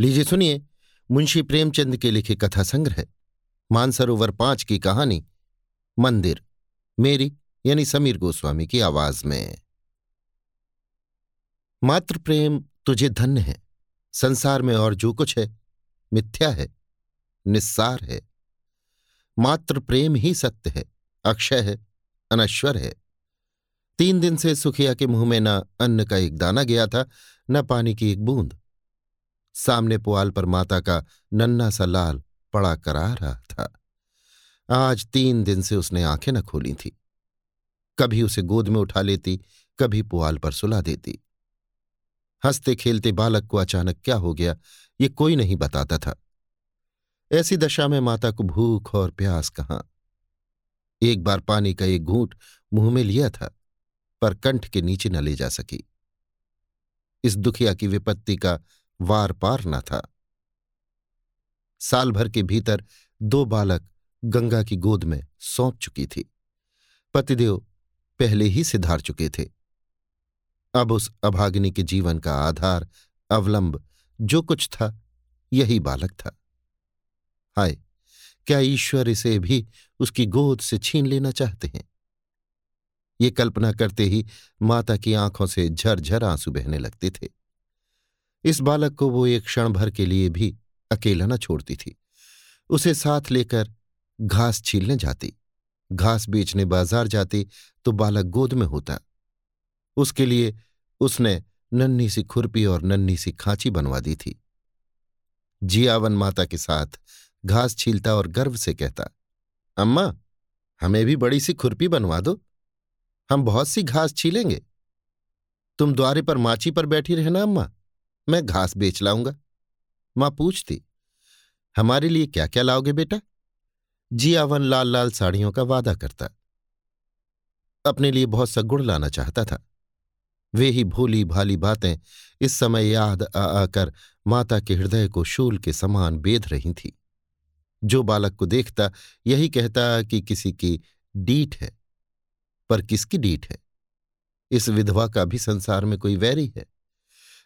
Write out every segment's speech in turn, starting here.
लीजिए सुनिए, मुंशी प्रेमचंद के लिखे कथा संग्रह मानसरोवर पाँच की कहानी, मंदिर, मेरी यानी समीर गोस्वामी की आवाज़ में। मात्र प्रेम तुझे धन्य है, संसार में और जो कुछ है, मिथ्या है, निस्सार है। मात्र प्रेम ही सत्य है, अक्षय है, अनश्वर है। तीन दिन से सुखिया के मुँह में न अन्न का एक दाना गया था, न पानी की एक बूंद। सामने पुआल पर माता का नन्ना सा लाल पड़ा करा रहा था। आज तीन दिन से उसने आँखें न खोली थी। कभी उसे गोद में उठा लेती, कभी पुआल पर सुला देती। हँसते खेलते बालक को अचानक क्या हो गया, ये कोई नहीं बताता था। ऐसी दशा में माता को भूख और प्यास कहाँ? एक बार पानी का एक घूंट मुँह में लिया था, पर कंठ के नीचे न ले जा सकी। इस दुखिया की विपत्ति का वार पार न था। साल भर के भीतर दो बालक गंगा की गोद में सौंप चुकी थी। पतिदेव पहले ही सिधार चुके थे। अब उस अभागिनी के जीवन का आधार, अवलंब, जो कुछ था, यही बालक था। हाय, क्या ईश्वर इसे भी उसकी गोद से छीन लेना चाहते हैं? ये कल्पना करते ही माता की आँखों से झरझर आँसू बहने लगते थे। इस बालक को वो एक क्षण भर के लिए भी अकेला न छोड़ती थी। उसे साथ लेकर घास छीलने जाती, घास बेचने बाज़ार जाती तो बालक गोद में होता। उसके लिए उसने नन्ही सी खुरपी और नन्ही सी खांची बनवा दी थी। जियावन माता के साथ घास छीलता और गर्व से कहता, अम्मा, हमें भी बड़ी सी खुरपी बनवा दो। हम बहुत सी घास छीलेंगे। तुम द्वारे पर माची पर बैठी रहना, अम्मा। मैं घास बेच लाऊँगा। माँ पूछती, हमारे लिए क्या क्या लाओगे बेटा? जियावन लाल लाल साड़ियों का वादा करता। अपने लिए बहुत सा गुड़ लाना चाहता था। वे ही भोली भाली बातें इस समय याद आ आकर माता के हृदय को शूल के समान बेध रही थी। जो बालक को देखता, यही कहता कि किसी की डीठ है, पर किसकी डीठ है? इस विधवा का भी संसार में कोई वैरी है?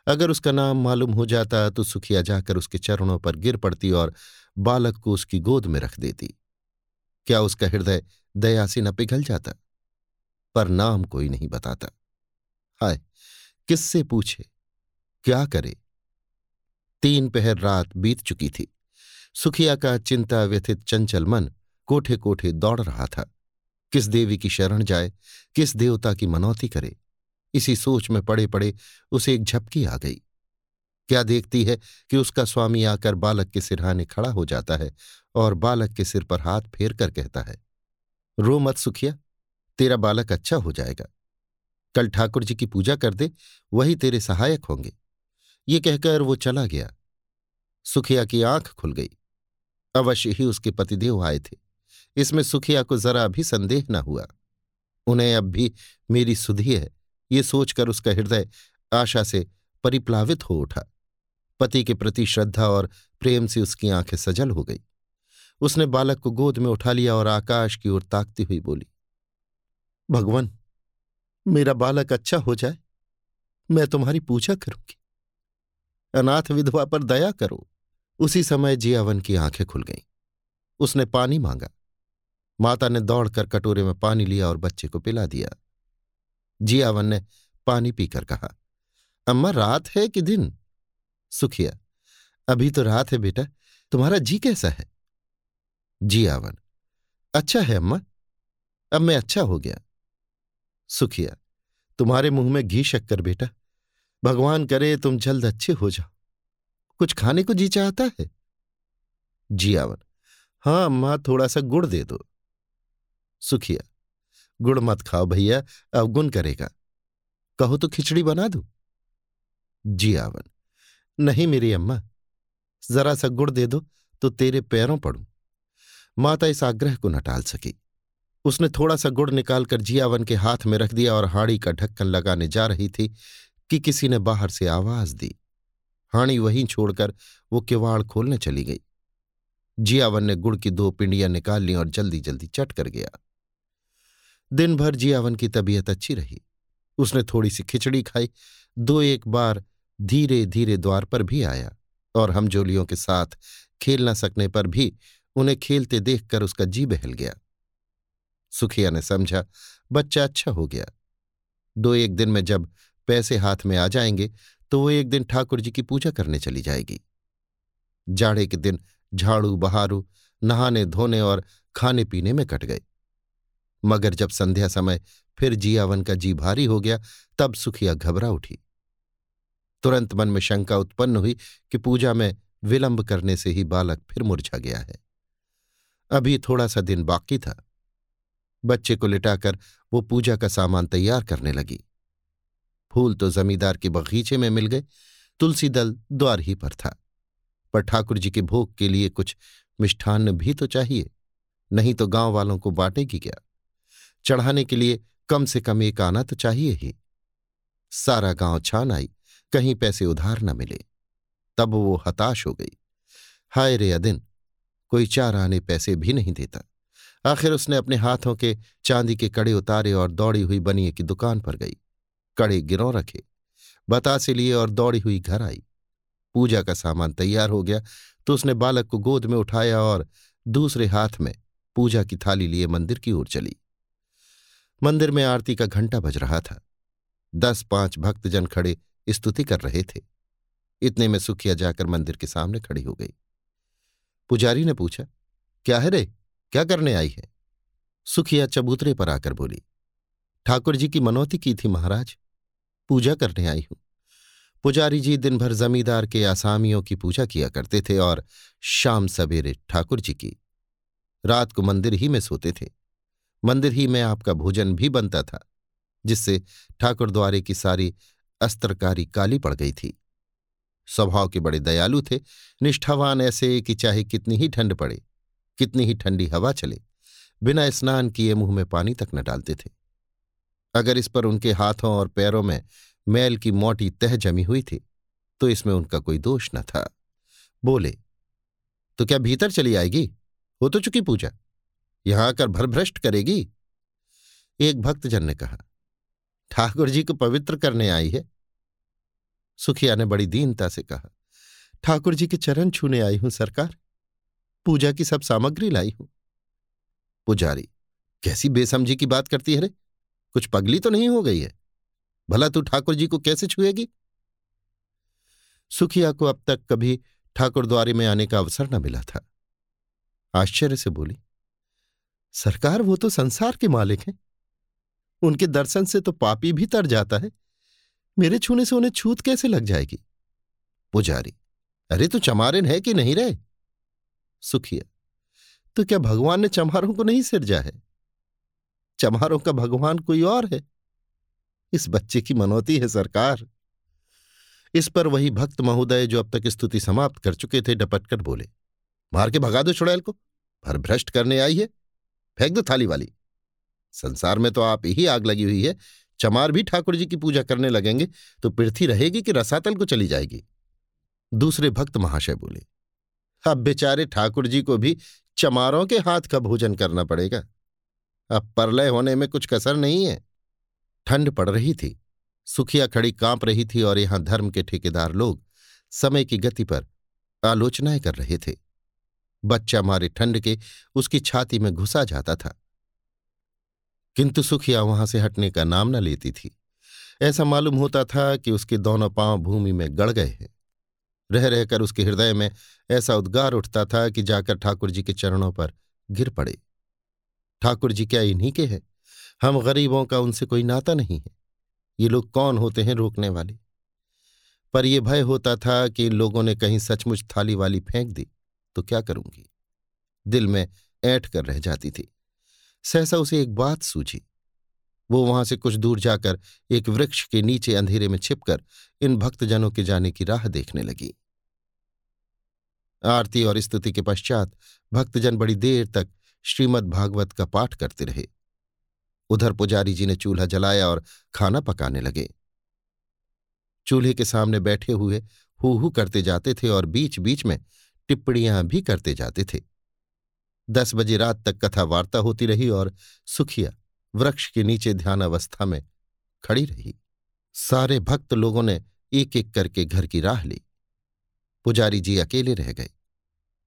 अगर उसका नाम मालूम हो जाता तो सुखिया जाकर उसके चरणों पर गिर पड़ती और बालक को उसकी गोद में रख देती। क्या उसका हृदय दया से न पिघल जाता? पर नाम कोई नहीं बताता। हाय, किससे पूछे? क्या करे? तीन पहर रात बीत चुकी थी। सुखिया का चिंता व्यथित चंचल मन कोठे कोठे दौड़ रहा था। किस देवी की शरण जाए, किस देवता की मनौती करे? इसी सोच में पड़े पड़े उसे एक झपकी आ गई। क्या देखती है कि उसका स्वामी आकर बालक के सिरहाने खड़ा हो जाता है और बालक के सिर पर हाथ फेर कर कहता है, रो मत सुखिया, तेरा बालक अच्छा हो जाएगा। कल ठाकुर जी की पूजा कर दे, वही तेरे सहायक होंगे। ये कहकर वो चला गया। सुखिया की आँख खुल गई। अवश्य ही उसके पतिदेव आए थे। इसमें सुखिया को जरा भी संदेह न हुआ। उन्हें अब भी मेरी सुधी है। ये सोचकर उसका हृदय आशा से परिप्लावित हो उठा। पति के प्रति श्रद्धा और प्रेम से उसकी आँखें सजल हो गई। उसने बालक को गोद में उठा लिया और आकाश की ओर ताकती हुई बोली, भगवान, मेरा बालक अच्छा हो जाए, मैं तुम्हारी पूजा करूँगी। अनाथ विधवा पर दया करो। उसी समय जियावन की आँखें खुल गईं। उसने पानी मांगा। माता ने दौड़कर कटोरे में पानी लिया और बच्चे को पिला दिया। जियावन ने पानी पीकर कहा, अम्मा, रात है कि दिन? सुखिया, अभी तो रात है बेटा, तुम्हारा जी कैसा है? जियावन अच्छा है अम्मा, अब मैं अच्छा हो गया। सुखिया, तुम्हारे मुँह में घी शक्कर बेटा, भगवान करे तुम जल्द अच्छे हो जाओ, कुछ खाने को जी चाहता है? जियावन हाँ अम्मा, थोड़ा सा गुड़ दे दो। सुखिया गुड़ मत खाओ भैया अवगुण करेगा। कहो तो खिचड़ी बना दू? जियावन नहीं मेरी अम्मा, जरा सा गुड़ दे दो तो तेरे पैरों पड़ू। माता इस आग्रह को न टाल सकी। उसने थोड़ा सा गुड़ निकालकर जियावन के हाथ में रख दिया और हाड़ी का ढक्कन लगाने जा रही थी कि किसी ने बाहर से आवाज़ दी। हाड़ी वहीं छोड़कर वो किवाड़ खोलने चली गई। जियावन ने गुड़ की दो पिंडियाँ निकाल ली और जल्दी जल्दी चट कर गया। दिन भर जियावन की तबीयत अच्छी रही। उसने थोड़ी सी खिचड़ी खाई, दो एक बार धीरे धीरे द्वार पर भी आया और हमजोलियों के साथ खेल न सकने पर भी उन्हें खेलते देखकर उसका जी बहल गया। सुखिया ने समझा, बच्चा अच्छा हो गया। दो एक दिन में जब पैसे हाथ में आ जाएँगे तो वो एक दिन ठाकुर जी की पूजा करने चली जाएगी। जाड़े के दिन झाड़ू बहारू नहाने धोने और खाने पीने में कट गए। मगर जब संध्या समय फिर जियावन का जी भारी हो गया, तब सुखिया घबरा उठी। तुरंत मन में शंका उत्पन्न हुई कि पूजा में विलंब करने से ही बालक फिर मुरझा गया है। अभी थोड़ा सा दिन बाकी था। बच्चे को लिटाकर वो पूजा का सामान तैयार करने लगी। फूल तो जमींदार के बगीचे में मिल गए, तुलसी दल द्वार ही पर था। पर ठाकुर जी के भोग के लिए कुछ मिष्ठान्न भी तो चाहिए, नहीं तो गाँव वालों को बांटेगी क्या? चढ़ाने के लिए कम से कम एक आना तो चाहिए ही। सारा गाँव छान आई, कहीं पैसे उधार न मिले। तब वो हताश हो गई। हाय रे अदिन, कोई चार आने पैसे भी नहीं देता। आखिर उसने अपने हाथों के चांदी के कड़े उतारे और दौड़ी हुई बनिए की दुकान पर गई। कड़े गिरों रखे। बतासे लिए और दौड़ी हुई घर आई। पूजा का सामान तैयार हो गया तो उसने बालक को गोद में उठाया और दूसरे हाथ में पूजा की थाली लिए मंदिर की ओर चली। मंदिर में आरती का घंटा बज रहा था। दस पाँच भक्तजन खड़े स्तुति कर रहे थे। इतने में सुखिया जाकर मंदिर के सामने खड़ी हो गई। पुजारी ने पूछा, क्या है रे? क्या करने आई है? सुखिया चबूतरे पर आकर बोली, ठाकुर जी की मनौती की थी महाराज। पूजा करने आई हूँ। पुजारी जी दिन भर जमींदार के आसामियों की पूजा किया करते थे और शाम सवेरे ठाकुर जी की। रात को मंदिर ही में सोते थे। मंदिर ही में आपका भोजन भी बनता था, जिससे ठाकुर द्वारे की सारी अस्त्रकारी काली पड़ गई थी। स्वभाव के बड़े दयालु थे, निष्ठावान ऐसे कि चाहे कितनी ही ठंड पड़े, कितनी ही ठंडी हवा चले, बिना स्नान किए मुँह में पानी तक न डालते थे। अगर इस पर उनके हाथों और पैरों में मैल की मोटी तह जमी हुई थी तो इसमें उनका कोई दोष न था। बोले तो क्या भीतर चली आएगी? हो तो चुकी पूजा। यहाँ आकर भरभ्रष्ट करेगी? एक भक्तजन ने कहा, ठाकुर जी को पवित्र करने आई है। सुखिया ने बड़ी दीनता से कहा, ठाकुर जी के चरण छूने आई हूँ सरकार। पूजा की सब सामग्री लाई हूँ। पुजारी, कैसी बेसमझी की बात करती है रे? कुछ पगली तो नहीं हो गई है? भला तू ठाकुर जी को कैसे छुएगी? सुखिया को अब तक कभी ठाकुर द्वारे में आने का अवसर न मिला था। आश्चर्य से बोली सरकार वो तो संसार के मालिक हैं। उनके दर्शन से तो पापी भी तर जाता है। मेरे छूने से उन्हें छूत कैसे लग जाएगी? पुजारी, अरे तू चमारिन है कि नहीं रहे? सुखिया तो क्या भगवान ने चमारों को नहीं सिरजा है? चमारों का भगवान कोई और है? इस बच्चे की मनोती है सरकार। इस पर वही भक्त महोदय जो अब तक स्तुति समाप्त कर चुके थे, डपटकर बोले, मार के भगा दो चुड़ैल को भर भ्रष्ट करने आई है। फेंक दो थाली वाली। संसार में तो आप ही आग लगी हुई है। चमार भी ठाकुर जी की पूजा करने लगेंगे तो पृथ्वी रहेगी कि रसातल को चली जाएगी? दूसरे भक्त महाशय बोले, अब बेचारे ठाकुर जी को भी चमारों के हाथ का भोजन करना पड़ेगा। अब परलय होने में कुछ कसर नहीं है। ठंड पड़ रही थी, सुखिया खड़ी काँप रही थी और यहाँ धर्म के ठेकेदार लोग समय की गति पर आलोचनाएँ कर रहे थे। बच्चा मारे ठंड के उसकी छाती में घुसा जाता था। किंतु सुखिया वहाँ से हटने का नाम न लेती थी। ऐसा मालूम होता था कि उसके दोनों पाँव भूमि में गड़ गए हैं। रह रहकर उसके हृदय में ऐसा उद्गार उठता था कि जाकर ठाकुर जी के चरणों पर गिर पड़े। ठाकुर जी क्या इन्हीं के हैं? हम गरीबों का उनसे कोई नाता नहीं है। ये लोग कौन होते हैं रोकने वाले? पर यह भय होता था कि लोगों ने कहीं सचमुच थाली वाली फेंक दी। तो क्या करूँगी? दिल में ऐठ कर रह जाती थी। सहसा उसे एक बात सूझी। वो वहाँ से कुछ दूर जाकर एक वृक्ष के नीचे अंधेरे में छिपकर इन भक्तजनों के जाने की राह देखने लगी। आरती और स्तुति के पश्चात भक्तजन बड़ी देर तक श्रीमद् भागवत का पाठ करते रहे। उधर पुजारी जी ने चूल्हा जलाया और खाना पकाने लगे। चूल्हे के सामने बैठे हुए हु करते जाते थे और बीच बीच में टिप्पणियाँ भी करते जाते थे। दस बजे रात तक कथा वार्ता होती रही और सुखिया वृक्ष के नीचे ध्यान अवस्था में खड़ी रही। सारे भक्त लोगों ने एक एक करके घर की राह ली। पुजारी जी अकेले रह गए।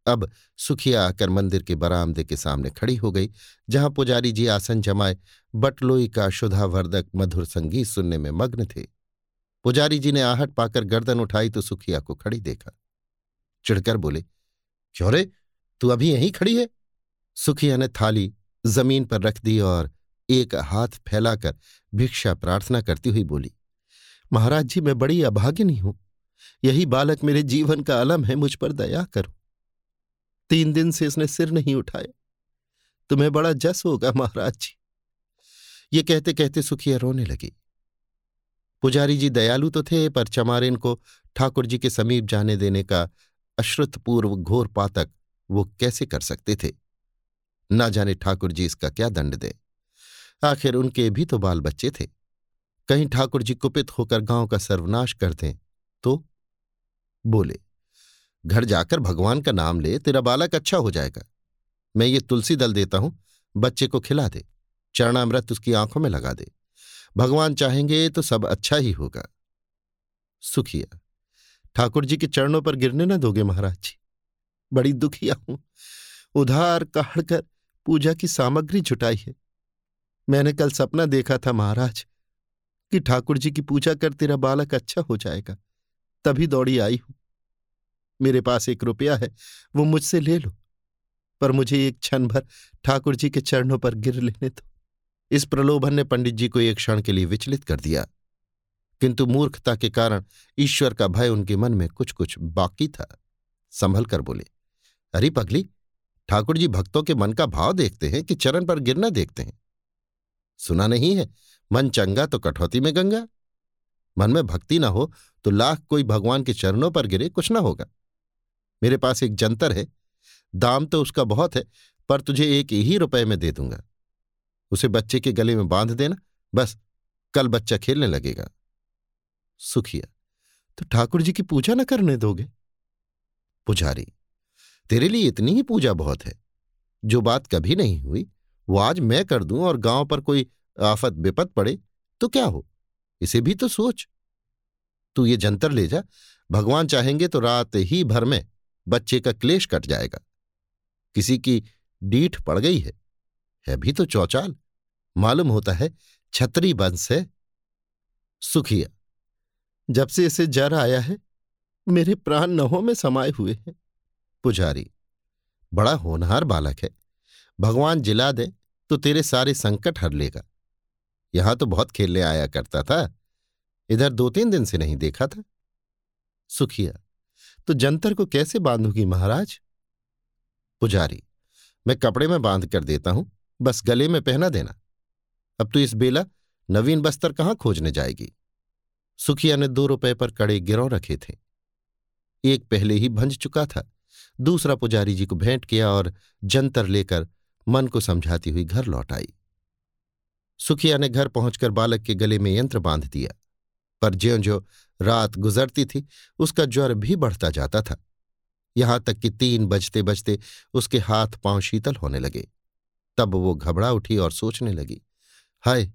अब सुखिया आकर मंदिर के बरामदे के सामने खड़ी हो गई, जहाँ पुजारी जी आसन जमाए, बटलोई का शुधावर्धक मधुर संगीत सुनने में मग्न थे। पुजारी जी ने आहट पाकर गर्दन उठाई तो सुखिया को खड़ी देखा। चिढ़कर बोले, क्यों रे? तू अभी यहीं खड़ी है? सुखिया ने थाली ज़मीन पर रख दी और एक हाथ फैलाकर भिक्षा प्रार्थना करती हुई बोली, महाराज जी, मैं बड़ी अभागिनी हूँ। यही बालक मेरे जीवन का अलम है, मुझ पर दया करो। तीन दिन से इसने सिर नहीं उठाया तुम्हें बड़ा जस होगा, महाराज जी। ये कहते कहते सुखिया रोने लगी। पुजारी जी दयालु तो थे, पर चमारिन को ठाकुर जी के समीप जाने देने का अश्रुतपूर्व घोर पातक वो कैसे कर सकते थे? ना जाने ठाकुर जी इसका क्या दंड दे। आखिर उनके भी तो बाल बच्चे थे। कहीं ठाकुर जी कुपित होकर गाँव का सर्वनाश कर दें तो? बोले, घर जाकर भगवान का नाम ले, तेरा बालक अच्छा हो जाएगा। मैं ये तुलसी दल देता हूँ, बच्चे को खिला दे, चरणामृत उसकी आँखों में लगा दे। भगवान चाहेंगे तो सब अच्छा ही होगा। सुखिया ठाकुर जी के चरणों पर गिरने न दोगे महाराज जी। बड़ी दुखिया हूँ। उधार कहकर पूजा की सामग्री जुटाई है। मैंने कल सपना देखा था महाराज, कि ठाकुर जी की पूजा कर तेरा बालक अच्छा हो जाएगा, तभी दौड़ी आई हूँ। मेरे पास एक रुपया है, वो मुझसे ले लो, पर मुझे एक क्षण भर ठाकुर जी के चरणों पर गिर लेने दो। इस प्रलोभन ने पंडित जी को एक क्षण के लिए विचलित कर दिया। किंतु मूर्खता के कारण ईश्वर का भय उनके मन में कुछ कुछ बाकी था। संभल कर बोले, अरे पगली, ठाकुर जी भक्तों के मन का भाव देखते हैं कि चरण पर गिरना देखते हैं। सुना नहीं है, मन चंगा तो कठौती में गंगा। मन में भक्ति ना हो तो लाख कोई भगवान के चरणों पर गिरे कुछ ना होगा। मेरे पास एक जंतर है, दाम तो उसका बहुत है, पर तुझे एक ही रुपए में दे दूँगा। उसे बच्चे के गले में बाँध देना, बस कल बच्चा खेलने लगेगा। सुखिया तो ठाकुर जी की पूजा न करने दोगे? पुजारी, तेरे लिए इतनी ही पूजा बहुत है। जो बात कभी नहीं हुई, वो आज मैं कर दूँ और गाँव पर कोई आफत विपत पड़े तो क्या हो? इसे भी तो सोच। तू ये जंतर ले जा। भगवान चाहेंगे तो रात ही भर में बच्चे का क्लेश कट जाएगा। किसी की डीठ पड़ गई है है भी तो चौचाल। मालूम होता है, छतरी बंस है। सुखिया जब से इसे जर आया है, मेरे प्राण नहों में समाये हुए हैं। पुजारी, बड़ा होनहार बालक है। भगवान जिला दे तो तेरे सारे संकट हर लेगा। यहाँ तो बहुत खेलने आया करता था, इधर दो तीन दिन से नहीं देखा था। सुखिया तो जंतर को कैसे बांधूँगी महाराज? पुजारी, मैं कपड़े में बाँध कर देता हूँ, बस गले में पहना देना। अब तो इस बेला नवीन बस्तर कहाँ खोजने जाएगी? सुखिया ने दो रुपए पर कड़े गिरों रखे थे। एक पहले ही भंज चुका था, दूसरा पुजारी जी को भेंट किया और जंतर लेकर मन को समझाती हुई घर लौट आई। सुखिया ने घर पहुंचकर बालक के गले में यंत्र बाँध दिया, पर ज्यो ज्यो रात गुजरती थी, उसका ज्वर भी बढ़ता जाता था। यहाँ तक कि तीन बजते बजते उसके हाथ पाँव शीतल होने लगे। तब वो घबरा उठी और सोचने लगी, हाय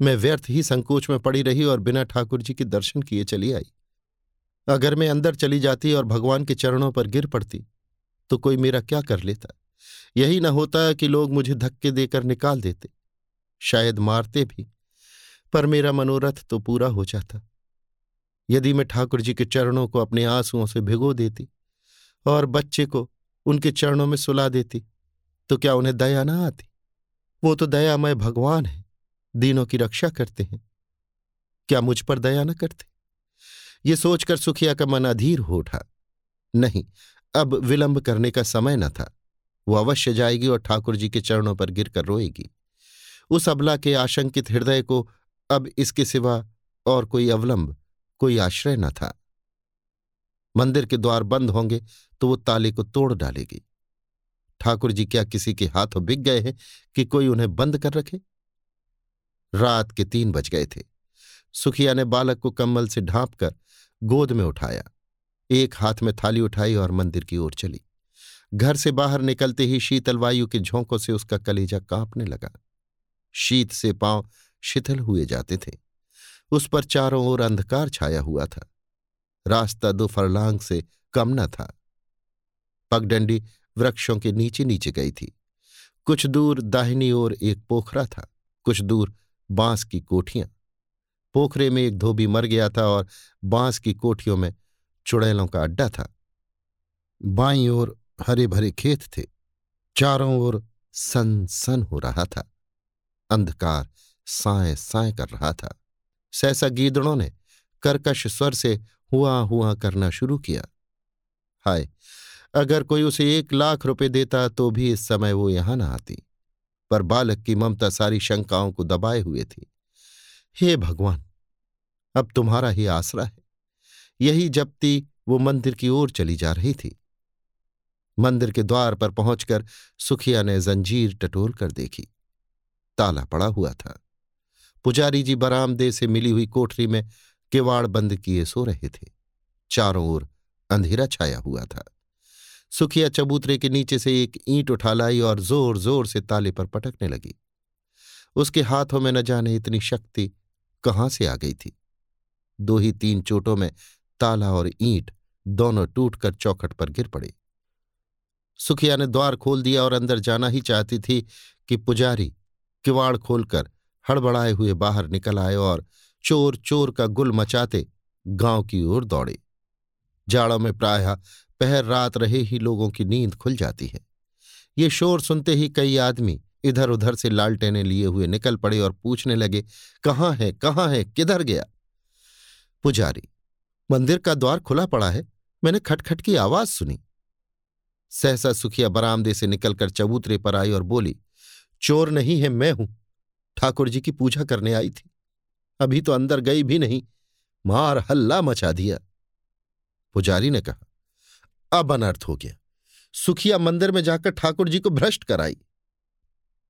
मैं व्यर्थ ही संकोच में पड़ी रही और बिना ठाकुर जी के दर्शन किए चली आई। अगर मैं अंदर चली जाती और भगवान के चरणों पर गिर पड़ती तो कोई मेरा क्या कर लेता? यही न होता कि लोग मुझे धक्के देकर निकाल देते, शायद मारते भी, पर मेरा मनोरथ तो पूरा हो जाता। यदि मैं ठाकुर जी के चरणों को अपने आंसुओं से भिगो देती और बच्चे को उनके चरणों में सुला देती तो क्या उन्हें दया ना आती? वो तो दयामय भगवान है। दीनों की रक्षा करते हैं। क्या मुझ पर दया न करते? ये सोचकर सुखिया का मन अधीर हो उठा। नहीं, अब विलंब करने का समय न था। वो अवश्य जाएगी और ठाकुर जी के चरणों पर गिरकर रोएगी। उस अबला के आशंकित हृदय को अब इसके सिवा और कोई अवलंब, कोई आश्रय न था। मंदिर के द्वार बंद होंगे तो वो ताले को तोड़ डालेगी। ठाकुर जी क्या किसी के हाथों बिक गए हैं कि कोई उन्हें बंद कर रखे? रात के तीन बज गए थे। सुखिया ने बालक को कम्बल से ढांप कर गोद में उठाया। एक हाथ में थाली उठाई और मंदिर की ओर चली। घर से बाहर निकलते ही शीतल वायु के झोंकों से उसका कलेजा कांपने लगा। शीत से पाँव शिथिल हुए जाते थे। उस पर चारों ओर अंधकार छाया हुआ था। रास्ता दो फरलांग से कम न था। पगडंडी वृक्षों के नीचे नीचे गई थी। कुछ दूर दाहिनी ओर एक पोखरा था। कुछ दूर बाँस की कोठियाँ। पोखरे में एक धोबी मर गया था और बाँस की कोठियों में चुड़ैलों का अड्डा था। बाई ओर हरे भरे खेत थे, चारों ओर सन सन हो रहा था। अंधकार साए साए कर रहा था। सहसा गीदड़ों ने कर्कश स्वर से हुआ हुआ करना शुरू किया। हाय, अगर कोई उसे एक लाख रुपए देता तो भी इस समय वो यहाँ न आती। पर बालक की ममता सारी शंकाओं को दबाए हुए थी। हे भगवान, अब तुम्हारा ही आसरा है। यही जबती वो मंदिर की ओर चली जा रही थी। मंदिर के द्वार पर पहुंचकर सुखिया ने जंजीर टटोल कर देखी। ताला पड़ा हुआ था। पुजारी जी बरामदे से मिली हुई कोठरी में किवाड़ बंद किए सो रहे थे। चारों ओर अंधेरा छाया हुआ था। सुखिया चबूतरे के नीचे से एक ईंट उठा लाई और ज़ोर ज़ोर से ताले पर पटकने लगी। उसके हाथों में न जाने इतनी शक्ति कहाँ से आ गई थी। दो ही तीन चोटों में ताला और ईंट दोनों टूटकर चौखट पर गिर पड़े। सुखिया ने द्वार खोल दिया और अंदर जाना ही चाहती थी कि पुजारी किवाड़ खोलकर हड़बड़ाए हुए बाहर निकल आए और चोर चोर का गुल मचाते गाँव की ओर दौड़े। जाड़ों में प्रायः पहर रात रहे ही लोगों की नींद खुल जाती है। ये शोर सुनते ही कई आदमी इधर उधर से लालटेने लिए हुए निकल पड़े और पूछने लगे, कहाँ है कहाँ है, किधर गया? पुजारी, मंदिर का द्वार खुला पड़ा है। मैंने खटखट की आवाज़ सुनी। सहसा सुखिया बरामदे से निकलकर चबूतरे पर आई और बोली, चोर नहीं है, मैं हूँ। ठाकुर जी की पूजा करने आई थी। अभी तो अंदर गई भी नहीं। मार हल्ला मचा दिया। पुजारी ने कहा अब अनर्थ हो गया। सुखिया मंदिर में जाकर ठाकुर जी को भ्रष्ट कराई।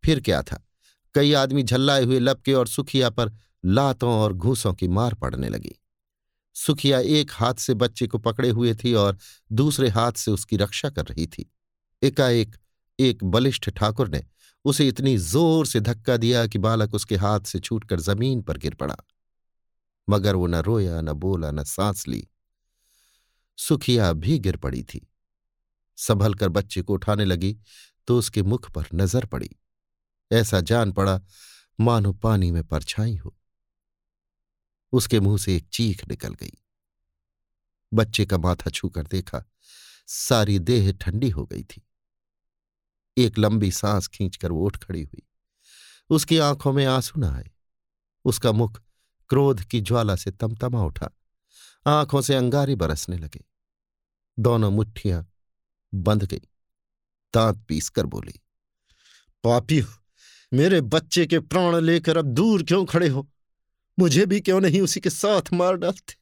फिर क्या था? कई आदमी झल्लाए हुए लपके और सुखिया पर लातों और घूसों की मार पड़ने लगी। सुखिया एक हाथ से बच्चे को पकड़े हुए थी और दूसरे हाथ से उसकी रक्षा कर रही थी। एकाएक एक बलिष्ठ ठाकुर ने उसे इतनी ज़ोर से धक्का दिया कि बालक उसके हाथ से छूटकर ज़मीन पर गिर पड़ा। मगर वो न रोया, न बोला, न सांस ली। सुखिया भी गिर पड़ी थी। संभल कर बच्चे को उठाने लगी तो उसके मुख पर नज़र पड़ी। ऐसा जान पड़ा, मानो पानी में परछाई हो। उसके मुँह से एक चीख निकल गई। बच्चे का माथा छूकर देखा, सारी देह ठंडी हो गई थी। एक लंबी सांस खींचकर वो उठ खड़ी हुई। उसकी आँखों में आँसू न आए। उसका मुख क्रोध की ज्वाला से तमतमा उठा। आँखों से अंगारे बरसने लगे। दोनों मुट्ठियाँ बंध गई। दांत पीस कर बोली, पापी हो, मेरे बच्चे के प्राण लेकर अब दूर क्यों खड़े हो? मुझे भी क्यों नहीं उसी के साथ मार डालते?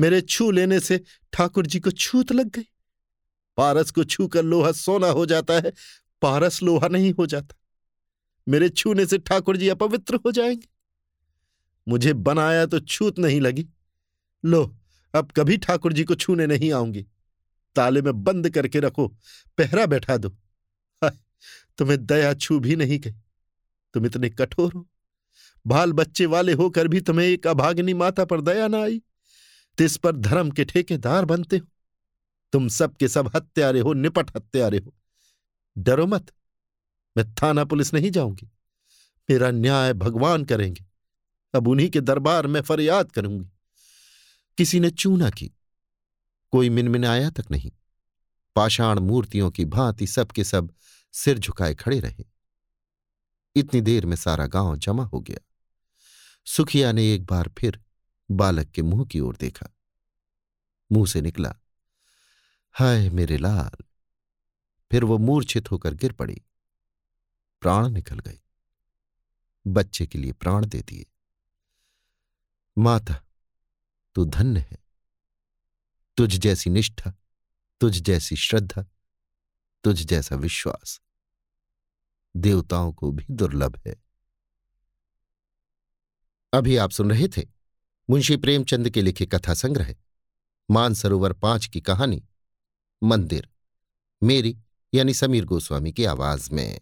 मेरे छू लेने से ठाकुर जी को छूत लग गई। पारस को छू कर लोहा सोना हो जाता है, पारस लोहा नहीं हो जाता। मेरे छूने से ठाकुर जी अपवित्र हो जाएँगे। मुझे बनाया तो छूत नहीं लगी। लो अब कभी ठाकुर जी को छूने नहीं आऊँगी। ताले में बंद करके रखो, पहरा बैठा दो। तुम्हें दया छू भी नहीं गई। तुम इतने कठोर हो। बाल बच्चे वाले होकर भी तुम्हें एक अभागिनी माता पर दया ना आई। तिस पर धर्म के ठेकेदार बनते हो। तुम सब के सब हत्यारे हो, निपट हत्यारे हो। डरो मत। मैं थाना पुलिस नहीं जाऊँगी। मेरा न्याय भगवान करेंगे। अब उन्हीं के दरबार में फरियाद करूँगी। किसी ने चूना की। कोई मिनमिनाया तक नहीं। पाषाण मूर्तियों की भांति सबके सब सिर झुकाए खड़े रहे। इतनी देर में सारा गाँव जमा हो गया। सुखिया ने एक बार फिर बालक के मुँह की ओर देखा। मुँह से निकला, हाय मेरे लाल। फिर वो मूर्छित होकर गिर पड़ी। प्राण निकल गए। बच्चे के लिए प्राण दे दिए। माता तू धन्य है। तुझ जैसी निष्ठा, तुझ जैसी श्रद्धा, तुझ जैसा विश्वास देवताओं को भी दुर्लभ है। अभी आप सुन रहे थे मुंशी प्रेमचंद के लिखे कथा संग्रह, मानसरोवर पाँच की कहानी, मंदिर, मेरी यानी समीर गोस्वामी की आवाज़ में।